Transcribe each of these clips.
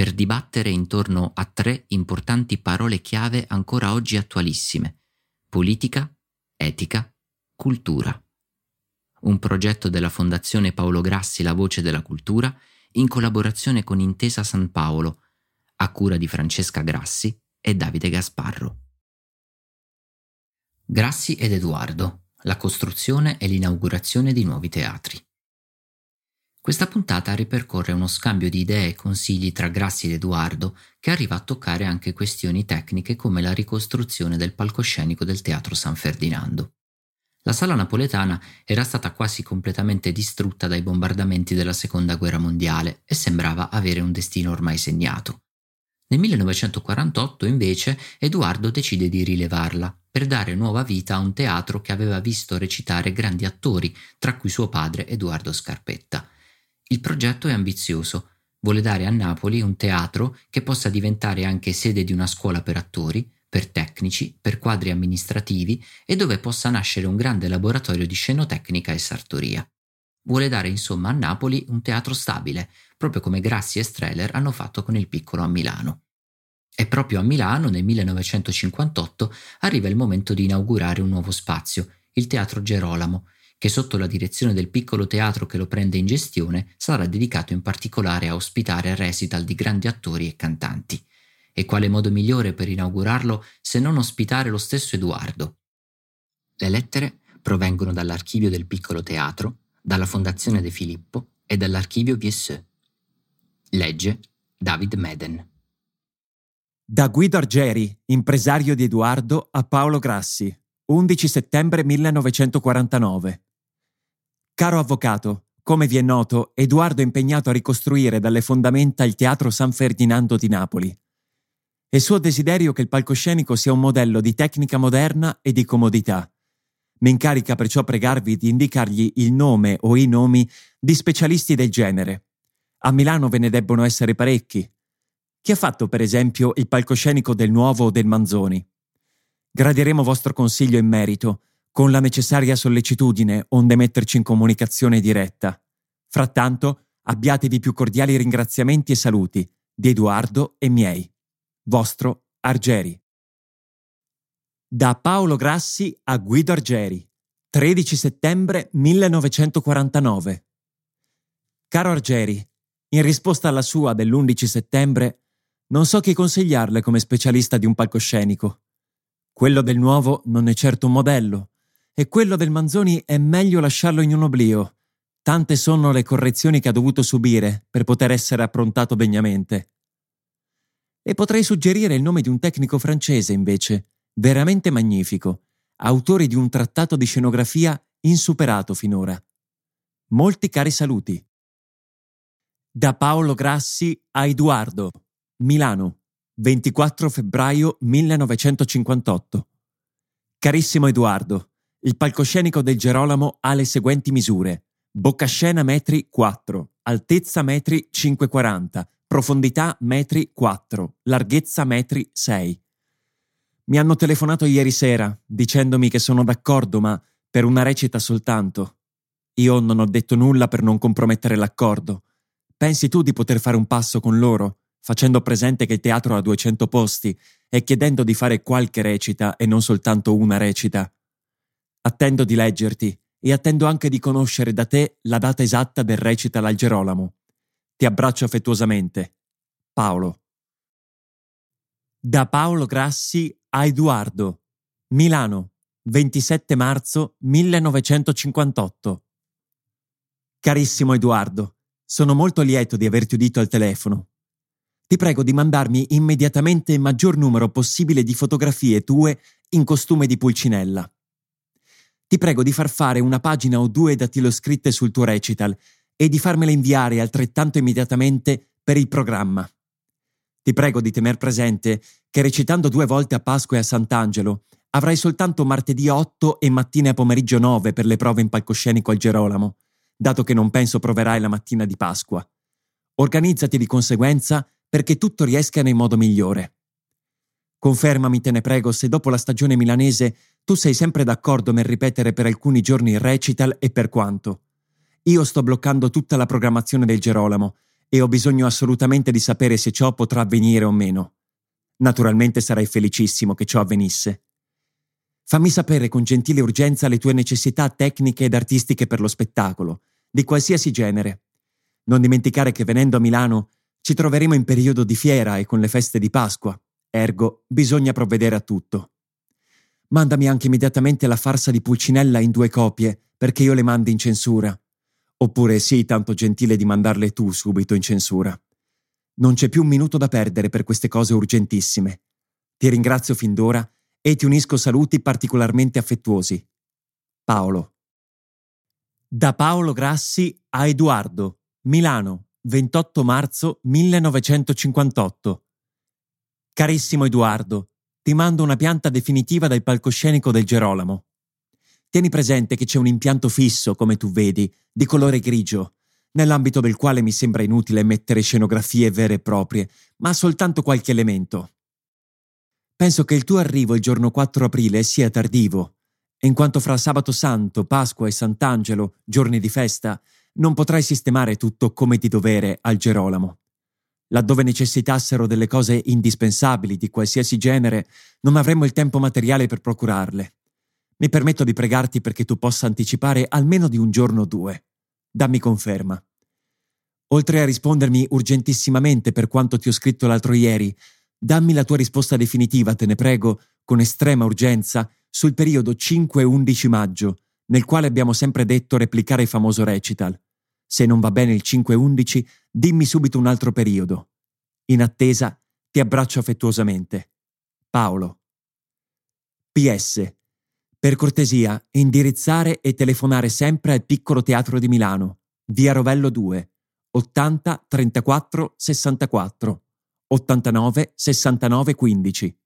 per dibattere intorno a tre importanti parole chiave ancora oggi attualissime. Politica, etica, cultura. Un progetto della Fondazione Paolo Grassi La Voce della Cultura in collaborazione con Intesa San Paolo, a cura di Francesca Grassi e Davide Gasparro. Grassi ed Edoardo, la costruzione e l'inaugurazione di nuovi teatri. Questa puntata ripercorre uno scambio di idee e consigli tra Grassi ed Edoardo che arriva a toccare anche questioni tecniche come la ricostruzione del palcoscenico del Teatro San Ferdinando. La sala napoletana era stata quasi completamente distrutta dai bombardamenti della Seconda Guerra Mondiale e sembrava avere un destino ormai segnato. Nel 1948, invece, Edoardo decide di rilevarla per dare nuova vita a un teatro che aveva visto recitare grandi attori, tra cui suo padre Edoardo Scarpetta il progetto è ambizioso, vuole dare a Napoli un teatro che possa diventare anche sede di una scuola per attori, per tecnici, per quadri amministrativi e dove possa nascere un grande laboratorio di scenotecnica e sartoria. Vuole dare insomma a Napoli un teatro stabile, proprio come Grassi e Streller hanno fatto con il piccolo a Milano. E proprio a Milano, nel 1958, arriva il momento di inaugurare un nuovo spazio, il Teatro Gerolamo, che sotto la direzione del piccolo teatro che lo prende in gestione sarà dedicato in particolare a ospitare recital di grandi attori e cantanti. E quale modo migliore per inaugurarlo se non ospitare lo stesso Edoardo? Le lettere provengono dall'archivio del piccolo teatro, dalla Fondazione De Filippo e dall'archivio Viesseux. Legge David Meden. Da Guido Argeri, impresario di Edoardo, a Paolo Grassi, 11 settembre 1949. Caro avvocato, come vi è noto, Edoardo è impegnato a ricostruire dalle fondamenta il Teatro San Ferdinando di Napoli. È suo desiderio che il palcoscenico sia un modello di tecnica moderna e di comodità. Mi incarica perciò pregarvi di indicargli il nome o i nomi di specialisti del genere. A Milano ve ne debbono essere parecchi. Chi ha fatto, per esempio, il palcoscenico del Nuovo o del Manzoni? Gradiremo vostro consiglio in merito con la necessaria sollecitudine onde metterci in comunicazione diretta. Frattanto, abbiatevi più cordiali ringraziamenti e saluti di Edoardo e miei. Vostro Argeri. Da Paolo Grassi a Guido Argeri, 13 settembre 1949. Caro Argeri, in risposta alla sua dell'11 settembre, non so chi consigliarle come specialista di un palcoscenico. Quello del nuovo non è certo un modello, e quello del Manzoni è meglio lasciarlo in un oblio. Tante sono le correzioni che ha dovuto subire per poter essere approntato degnamente. E potrei suggerire il nome di un tecnico francese, invece, veramente magnifico, autore di un trattato di scenografia insuperato finora. Molti cari saluti. Da Paolo Grassi a Edoardo, Milano, 24 febbraio 1958. Carissimo Edoardo, il palcoscenico del Gerolamo ha le seguenti misure. Boccascena metri 4, altezza metri 540, profondità metri 4, larghezza metri 6. Mi hanno telefonato ieri sera dicendomi che sono d'accordo, ma per una recita soltanto. Io non ho detto nulla per non compromettere l'accordo. Pensi tu di poter fare un passo con loro, facendo presente che il teatro ha 200 posti e chiedendo di fare qualche recita e non soltanto una recita? Attendo di leggerti e attendo anche di conoscere da te la data esatta del recital al Gerolamo. Ti abbraccio affettuosamente. Paolo. Da Paolo Grassi a Edoardo, Milano, 27 marzo 1958. Carissimo Edoardo, sono molto lieto di averti udito al telefono. Ti prego di mandarmi immediatamente il maggior numero possibile di fotografie tue in costume di pulcinella. Ti prego di far fare una pagina o due dattiloscritte sul tuo recital e di farmele inviare altrettanto immediatamente per il programma. Ti prego di tener presente che recitando due volte a Pasqua e a Sant'Angelo avrai soltanto martedì 8 e mattina e pomeriggio 9 per le prove in palcoscenico al Gerolamo, dato che non penso proverai la mattina di Pasqua. Organizzati di conseguenza perché tutto riesca nel modo migliore. Confermami, te ne prego, se dopo la stagione milanese tu sei sempre d'accordo nel ripetere per alcuni giorni il recital e per quanto. Io sto bloccando tutta la programmazione del Gerolamo e ho bisogno assolutamente di sapere se ciò potrà avvenire o meno. Naturalmente sarei felicissimo che ciò avvenisse. Fammi sapere con gentile urgenza le tue necessità tecniche ed artistiche per lo spettacolo, di qualsiasi genere. Non dimenticare che venendo a Milano ci troveremo in periodo di fiera e con le feste di Pasqua, ergo bisogna provvedere a tutto. Mandami anche immediatamente la farsa di Pulcinella in due copie, perché io le mandi in censura. Oppure sii tanto gentile di mandarle tu subito in censura. Non c'è più un minuto da perdere per queste cose urgentissime. Ti ringrazio fin d'ora e ti unisco saluti particolarmente affettuosi. Paolo. Da Paolo Grassi a Edoardo, Milano, 28 marzo 1958. Carissimo Edoardo, ti mando una pianta definitiva dal palcoscenico del Gerolamo. Tieni presente che c'è un impianto fisso, come tu vedi, di colore grigio, nell'ambito del quale mi sembra inutile mettere scenografie vere e proprie, ma soltanto qualche elemento. Penso che il tuo arrivo il giorno 4 aprile sia tardivo, in quanto fra sabato santo, Pasqua e Sant'Angelo, giorni di festa, non potrai sistemare tutto come di dovere al Gerolamo. Laddove necessitassero delle cose indispensabili di qualsiasi genere, non avremmo il tempo materiale per procurarle. Mi permetto di pregarti perché tu possa anticipare almeno di un giorno o due. Dammi conferma. Oltre a rispondermi urgentissimamente per quanto ti ho scritto l'altro ieri, dammi la tua risposta definitiva, te ne prego, con estrema urgenza, sul periodo 5-11 maggio, nel quale abbiamo sempre detto replicare il famoso recital. Se non va bene il 5-11, dimmi subito un altro periodo. In attesa, ti abbraccio affettuosamente. Paolo. PS. Per cortesia, indirizzare e telefonare sempre al piccolo teatro di Milano, via Rovello 2, 80 34 64, 89 69 15.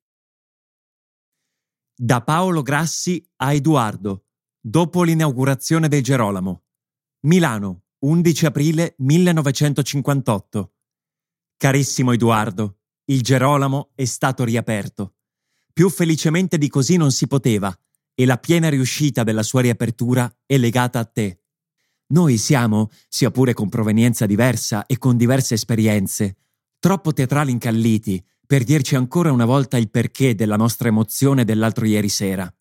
Da Paolo Grassi a Edoardo, dopo l'inaugurazione del Gerolamo. Milano, 11 aprile 1958. Carissimo Edoardo, il Gerolamo è stato riaperto. Più felicemente di così non si poteva e la piena riuscita della sua riapertura è legata a te. Noi siamo, sia pure con provenienza diversa e con diverse esperienze, troppo teatrali incalliti per dirci ancora una volta il perché della nostra emozione dell'altro ieri sera.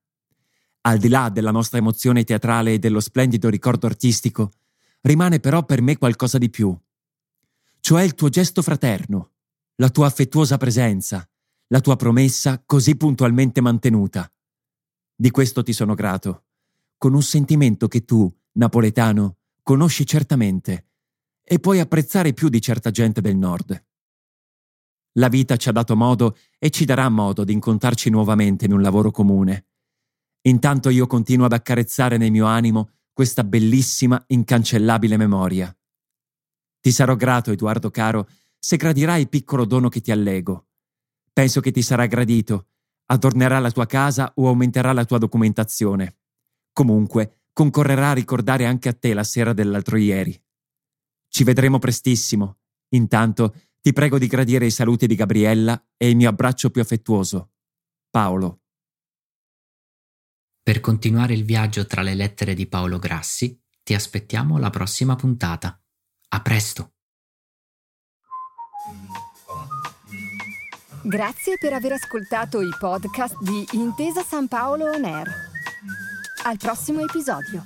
Al di là della nostra emozione teatrale e dello splendido ricordo artistico, rimane però per me qualcosa di più. Cioè il tuo gesto fraterno, la tua affettuosa presenza, la tua promessa così puntualmente mantenuta. Di questo ti sono grato, con un sentimento che tu, napoletano, conosci certamente e puoi apprezzare più di certa gente del nord. La vita ci ha dato modo e ci darà modo di incontrarci nuovamente in un lavoro comune. Intanto io continuo ad accarezzare nel mio animo questa bellissima, incancellabile memoria. Ti sarò grato, Edoardo caro, se gradirai il piccolo dono che ti allego. Penso che ti sarà gradito adornerà la tua casa o aumenterà la tua documentazione. Comunque, concorrerà a ricordare anche a te la sera dell'altro ieri. Ci vedremo prestissimo. Intanto, ti prego di gradire i saluti di Gabriella e il mio abbraccio più affettuoso. Paolo. Per continuare il viaggio tra le lettere di Paolo Grassi, ti aspettiamo alla prossima puntata. A presto! Grazie per aver ascoltato i podcast di Intesa San Paolo On Air. Al prossimo episodio.